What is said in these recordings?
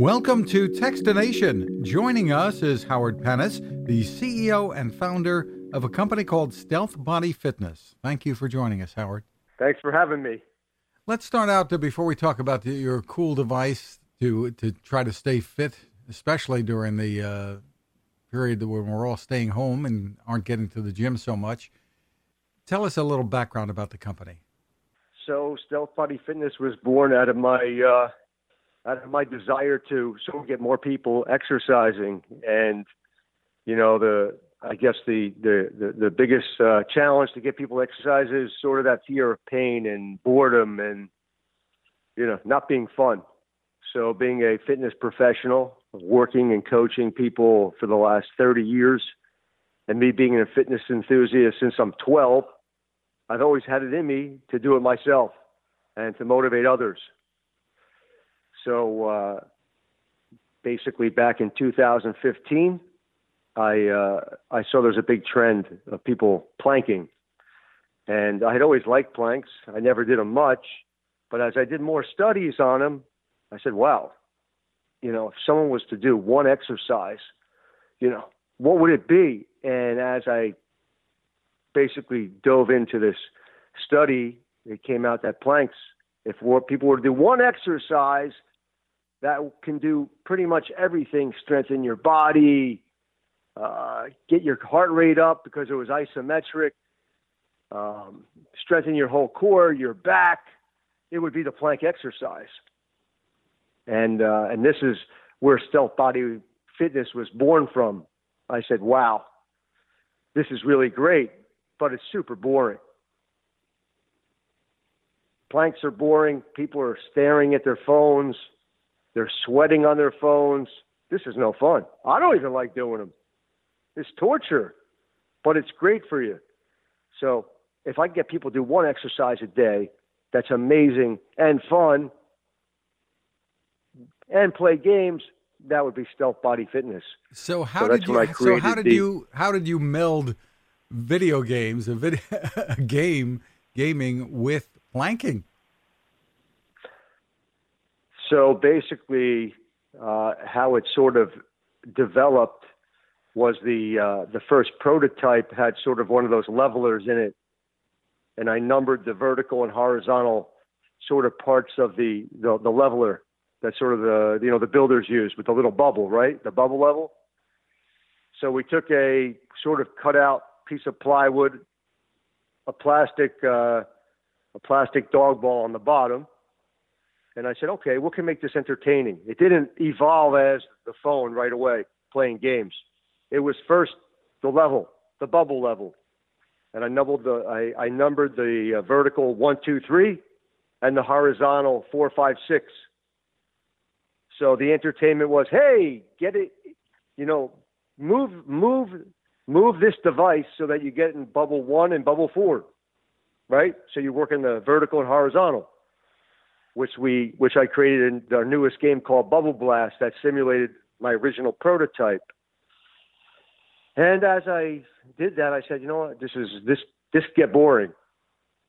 Welcome to Techstination. Joining us is Howard Pennis, the CEO and founder of a company called Stealth Body Fitness. Thank you for joining us, Howard. Thanks for having me. Let's start out to, before we talk about the, your cool device to to try to stay fit, especially during the uh, period when we're all staying home and aren't getting to the gym so much. Tell us a little background about the company. So, Stealth Body Fitness was born out of my uh, out of my desire to sort of get more people exercising, and you know the I guess the the the, the biggest uh, challenge to get people to exercise is sort of that fear of pain and boredom and you know not being fun. So, being a fitness professional, working and coaching people for the last 30 years, and me being a fitness enthusiast since I'm 12, I've always had it in me to do it myself and to motivate others. So, uh, basically, back in 2015, I uh, I saw there's a big trend of people planking, and I had always liked planks. I never did them much, but as I did more studies on them, I said, "Wow, you know, if someone was to do one exercise, you know, what would it be?" And as I basically dove into this study, it came out that planks, if people were to do one exercise, that can do pretty much everything: strengthen your body uh, get your heart rate up because it was isometric, um, strengthen your whole core, your back. It would be the plank exercise, and uh, and this is where stealth body fitness was born from. I said, "Wow, this is really great, but it's super boring." Planks are boring. People are staring at their phones. They're sweating on their phones. This is no fun. I don't even like doing them. It's torture, but it's great for you. So if I can get people to do one exercise a day, that's amazing and fun, and play games, that would be stealth body fitness. So how so did you? So how did the, you? How did you meld video games, a video, a game, gaming with planking? So basically, uh, how it sort of developed was the uh, the first prototype had sort of one of those levelers in it, and I numbered the vertical and horizontal sort of parts of the the, the leveler that sort of the you know the builders use with the little bubble, right? The bubble level. So we took a sort of cut out piece of plywood, a plastic uh, a plastic dog ball on the bottom, and I said, okay, what can make this entertaining? It didn't evolve as the phone right away playing games. It was first the level, the bubble level, and I numbered the I, I numbered the uh, vertical one, two, three, and the horizontal four, five, six. So the entertainment was, hey, get it, you know, move, move, move this device so that you get in bubble one and bubble four, right? So you work in the vertical and horizontal, which we, which I created in our newest game called Bubble Blast that simulated my original prototype. And as I did that, I said, you know what, this is this this get boring,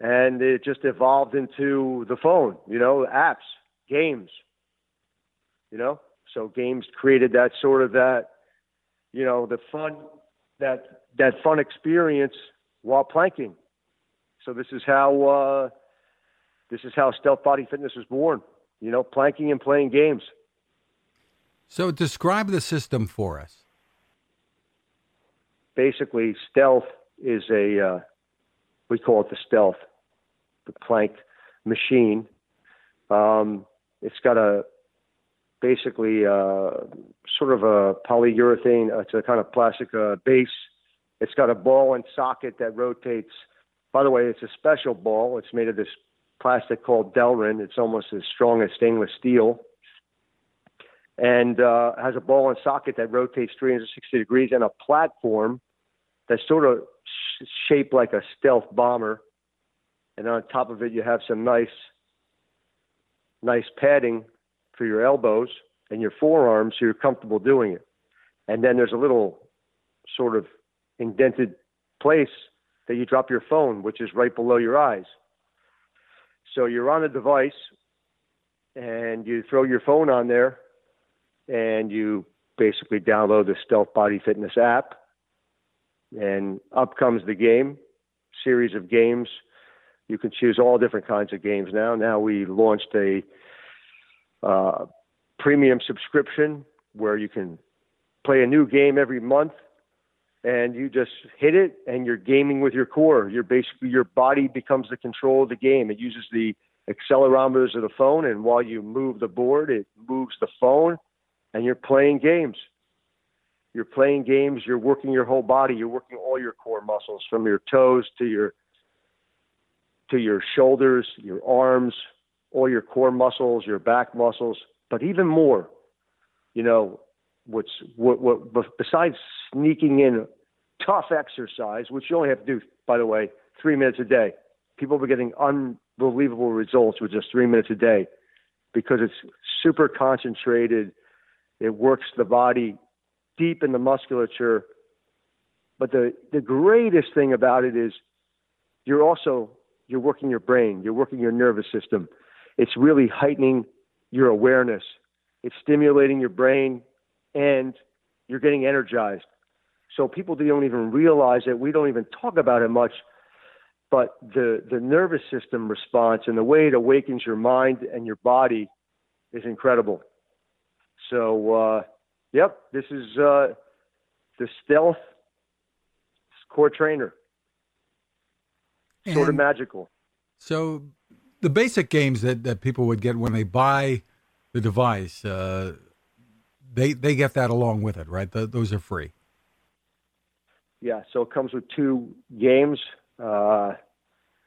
and it just evolved into the phone, you know, apps, games, you know. So games created that sort of that, you know, the fun that that fun experience while planking. So this is how uh, this is how Stealth Body Fitness was born. You know, planking and playing games. So describe the system for us basically stealth is a uh, we call it the stealth, the plank machine. Um, it's got a basically uh, sort of a polyurethane. Uh, it's a kind of plastic uh, base. It's got a ball and socket that rotates. By the way, it's a special ball. It's made of this plastic called Delrin. It's almost as strong as stainless steel and uh, has a ball and socket that rotates 360 degrees and a platform that's sort of sh- shaped like a stealth bomber. And on top of it, you have some nice, nice padding for your elbows and your forearms, so you're comfortable doing it. And then there's a little sort of indented place that you drop your phone, which is right below your eyes. So you're on a device and you throw your phone on there and you basically download the Stealth Body Fitness app, and up comes the game, series of games. You can choose all different kinds of games now. Now we launched a uh, premium subscription where you can play a new game every month and you just hit it and you're gaming with your core. You're basically your body becomes the control of the game. It uses the accelerometers of the phone and while you move the board, it moves the phone and you're playing games. You're playing games, you're working your whole body, you're working all your core muscles from your toes to your to your shoulders, your arms, all your core muscles, your back muscles, but even more, you know, what's what, what besides sneaking in tough exercise, which you only have to do, by the way, three minutes a day. People are getting unbelievable results with just three minutes a day because it's super concentrated. It works the body deep in the musculature. But the, the greatest thing about it is you're also you're working your brain, you're working your nervous system. It's really heightening your awareness. It's stimulating your brain and you're getting energized. So people don't even realize it. We don't even talk about it much. But the, the nervous system response and the way it awakens your mind and your body is incredible. So, uh, yep, this is uh, the stealth core trainer. And sort of magical. So, the basic games that, that people would get when they buy the device, uh, they they get that along with it, right? The, those are free. Yeah, so it comes with two games: uh,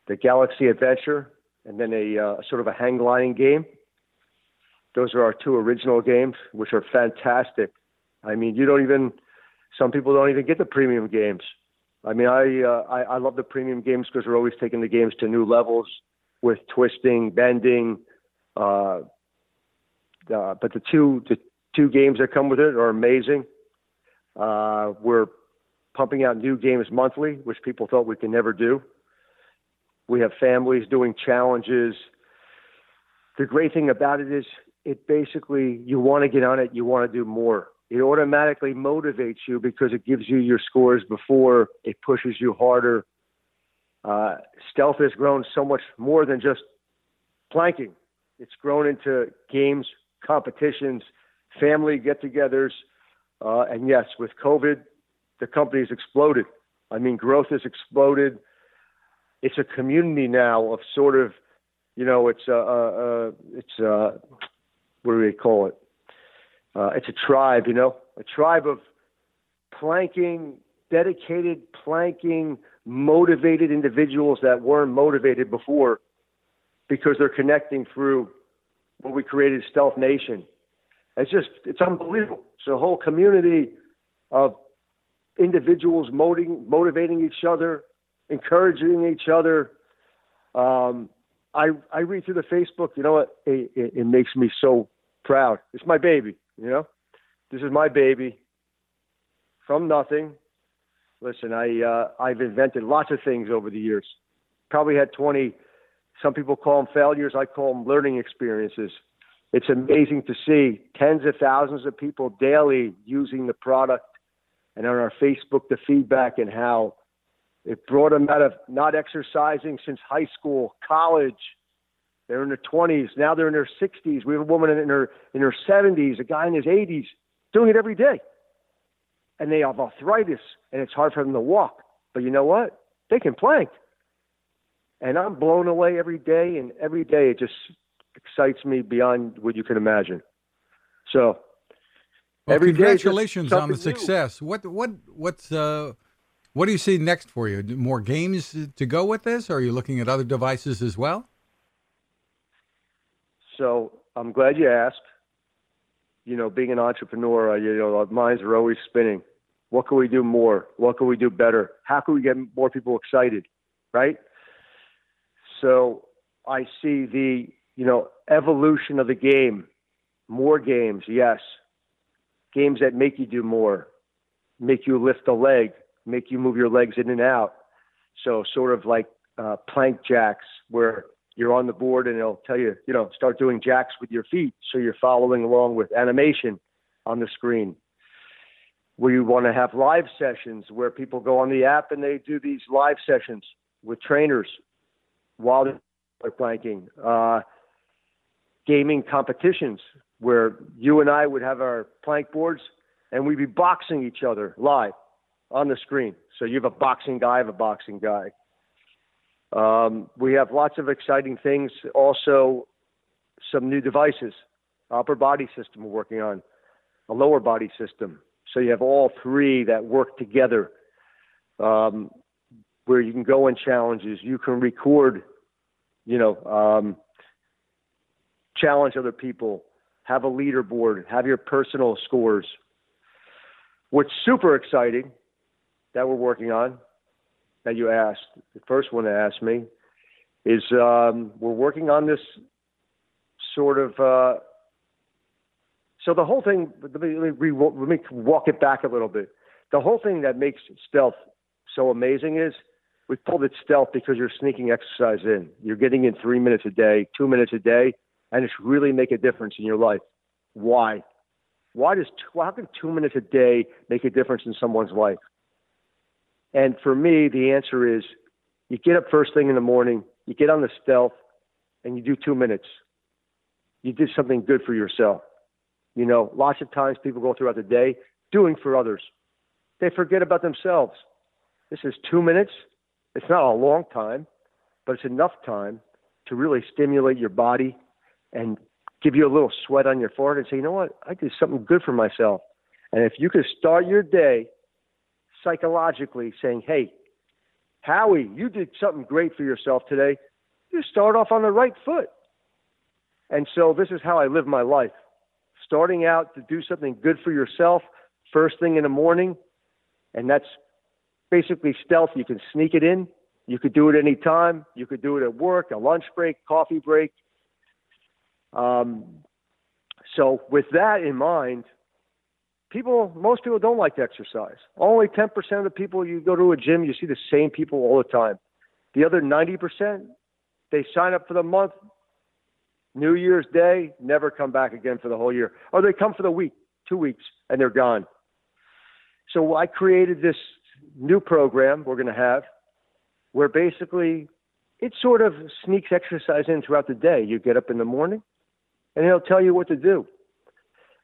the Galaxy Adventure, and then a uh, sort of a hang gliding game. Those are our two original games, which are fantastic. I mean, you don't even some people don't even get the premium games. I mean, I uh, I, I love the premium games because we're always taking the games to new levels with twisting, bending. Uh, uh, but the two the two games that come with it are amazing. Uh, we're pumping out new games monthly, which people thought we could never do. We have families doing challenges. The great thing about it is it basically you want to get on it, you want to do more. It automatically motivates you because it gives you your scores before it pushes you harder. Uh, stealth has grown so much more than just planking. It's grown into games, competitions, family get-togethers, uh, and yes, with COVID, the company has exploded. I mean, growth has exploded. It's a community now of sort of, you know, it's a, a, a it's a, what do they call it? Uh, it's a tribe, you know, a tribe of planking, dedicated planking, motivated individuals that weren't motivated before because they're connecting through what we created, Stealth Nation. It's just, it's unbelievable. It's a whole community of individuals motivating, motivating each other, encouraging each other. Um, I, I read through the Facebook, you know what? It, it, it makes me so proud. It's my baby, you know? This is my baby from nothing. Listen, I, uh, I've invented lots of things over the years. Probably had 20, some people call them failures. I call them learning experiences it's amazing to see tens of thousands of people daily using the product and on our Facebook the feedback and how it brought them out of not exercising since high school, college. They're in their 20s. Now they're in their 60s. We have a woman in her in her 70s, a guy in his 80s, doing it every day. And they have arthritis, and it's hard for them to walk. But you know what? They can plank. And I'm blown away every day, and every day it just excites me beyond what you can imagine. So, well, congratulations on the success. New. What what what's uh, what do you see next for you? More games to go with this, or are you looking at other devices as well? So I'm glad you asked. You know, being an entrepreneur, uh, you know, our minds are always spinning. What can we do more? What can we do better? How can we get more people excited? Right. So I see the you know, evolution of the game. More games, yes. Games that make you do more, make you lift a leg, make you move your legs in and out. So sort of like uh, plank jacks, where you're on the board and it'll tell you, you know, start doing jacks with your feet. So you're following along with animation. on the screen. We want to have live sessions where people go on the app and they do these live sessions with trainers while they're planking. Uh, gaming competitions where you and I would have our plank boards and we'd be boxing each other live on the screen. So you have a boxing guy, I have a boxing guy. Um, we have lots of exciting things. Also, some new devices, upper body system we're working on, a lower body system. So you have all three that work together, um, where you can go in challenges. You can record, you know, um, challenge other people, have a leaderboard, have your personal scores. What's super exciting that we're working on that you asked, the first one to ask me, is um, we're working on this sort of. Uh, so the whole thing, let me, let, me, let me walk it back a little bit. The whole thing that makes stealth so amazing is we called it stealth because you're sneaking exercise in. You're getting in three minutes a day, two minutes a day, and it's really make a difference in your life. Why? Why does how can two minutes a day make a difference in someone's life? And for me, the answer is you get up first thing in the morning, you get on the stealth, and you do two minutes. You did something good for yourself. You know, lots of times people go throughout the day doing for others. They forget about themselves. This is two minutes. It's not a long time, but it's enough time to really stimulate your body and give you a little sweat on your forehead and say, you know what, I did something good for myself. And if you could start your day psychologically saying, hey, Howie, you did something great for yourself today, you start off on the right foot. And so this is how I live my life. Starting out to do something good for yourself first thing in the morning, and that's basically stealth. You can sneak it in. You could do it any time. You could do it at work, a lunch break, coffee break, um, so with that in mind, people, most people don't like to exercise. Only 10% of the people you go to a gym, you see the same people all the time. The other 90%, they sign up for the month, New Year's Day, never come back again for the whole year. Or they come for the week, two weeks, and they're gone. So I created this new program we're going to have where basically it sort of sneaks exercise in throughout the day. You get up in the morning, and he'll tell you what to do.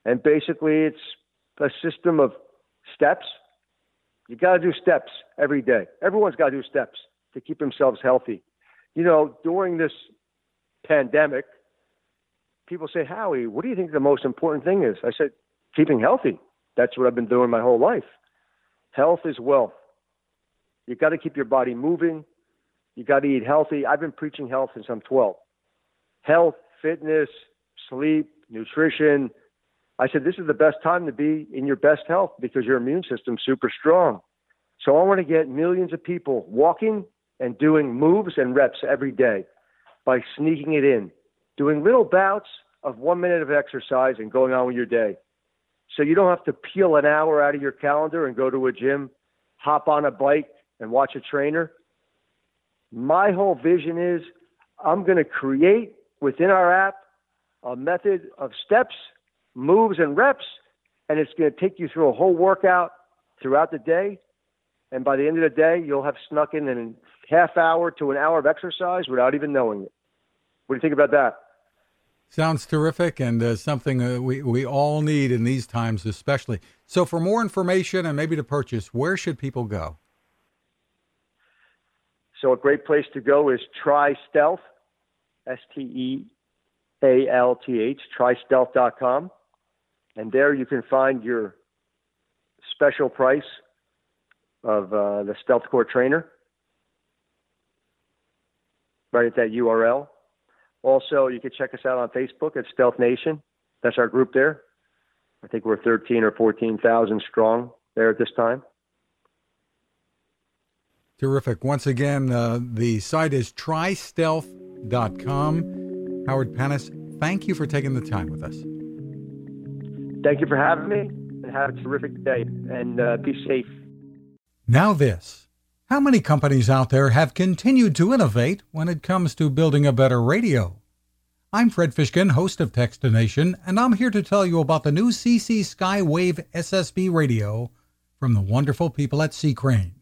And basically, it's a system of steps. You got to do steps every day. Everyone's got to do steps to keep themselves healthy. You know, during this pandemic, people say, Howie, what do you think the most important thing is? I said, keeping healthy. That's what I've been doing my whole life. Health is wealth. You got to keep your body moving. You got to eat healthy. I've been preaching health since I'm 12. Health, fitness, sleep, nutrition. I said, this is the best time to be in your best health because your immune system's super strong. So I want to get millions of people walking and doing moves and reps every day by sneaking it in, doing little bouts of one minute of exercise and going on with your day. So you don't have to peel an hour out of your calendar and go to a gym, hop on a bike and watch a trainer. My whole vision is I'm going to create within our app a method of steps, moves, and reps, and it's going to take you through a whole workout throughout the day. And by the end of the day, you'll have snuck in a half hour to an hour of exercise without even knowing it. What do you think about that? Sounds terrific and uh, something uh, we, we all need in these times, especially. So, for more information and maybe to purchase, where should people go? So, a great place to go is Try Stealth, S T E a L T H, trystealth.com. And there you can find your special price of uh, the Stealth Core Trainer right at that URL. Also, you can check us out on Facebook at Stealth Nation. That's our group there. I think we're 13 or 14,000 strong there at this time. Terrific. Once again, uh, the site is trystealth.com. Howard Panis, thank you for taking the time with us. Thank you for having me, and have a terrific day, and uh, be safe. Now, this. How many companies out there have continued to innovate when it comes to building a better radio? I'm Fred Fishkin, host of Techstination, and I'm here to tell you about the new CC Skywave SSB radio from the wonderful people at C. Crane.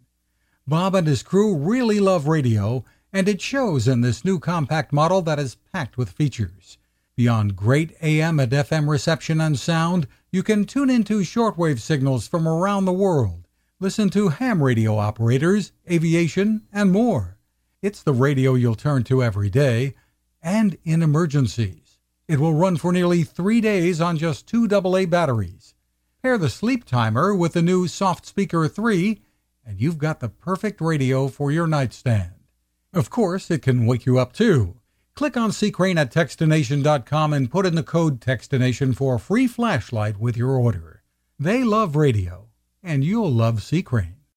Bob and his crew really love radio, and it shows in this new compact model that is packed with features. Beyond great AM and FM reception and sound, you can tune into shortwave signals from around the world, listen to ham radio operators, aviation, and more. It's the radio you'll turn to every day and in emergencies. It will run for nearly three days on just two AA batteries. Pair the sleep timer with the new Soft Speaker 3, and you've got the perfect radio for your nightstand. Of course, it can wake you up too. Click on Crane at Techstination.com and put in the code Techstination for a free flashlight with your order. They love radio, and you'll love Crane.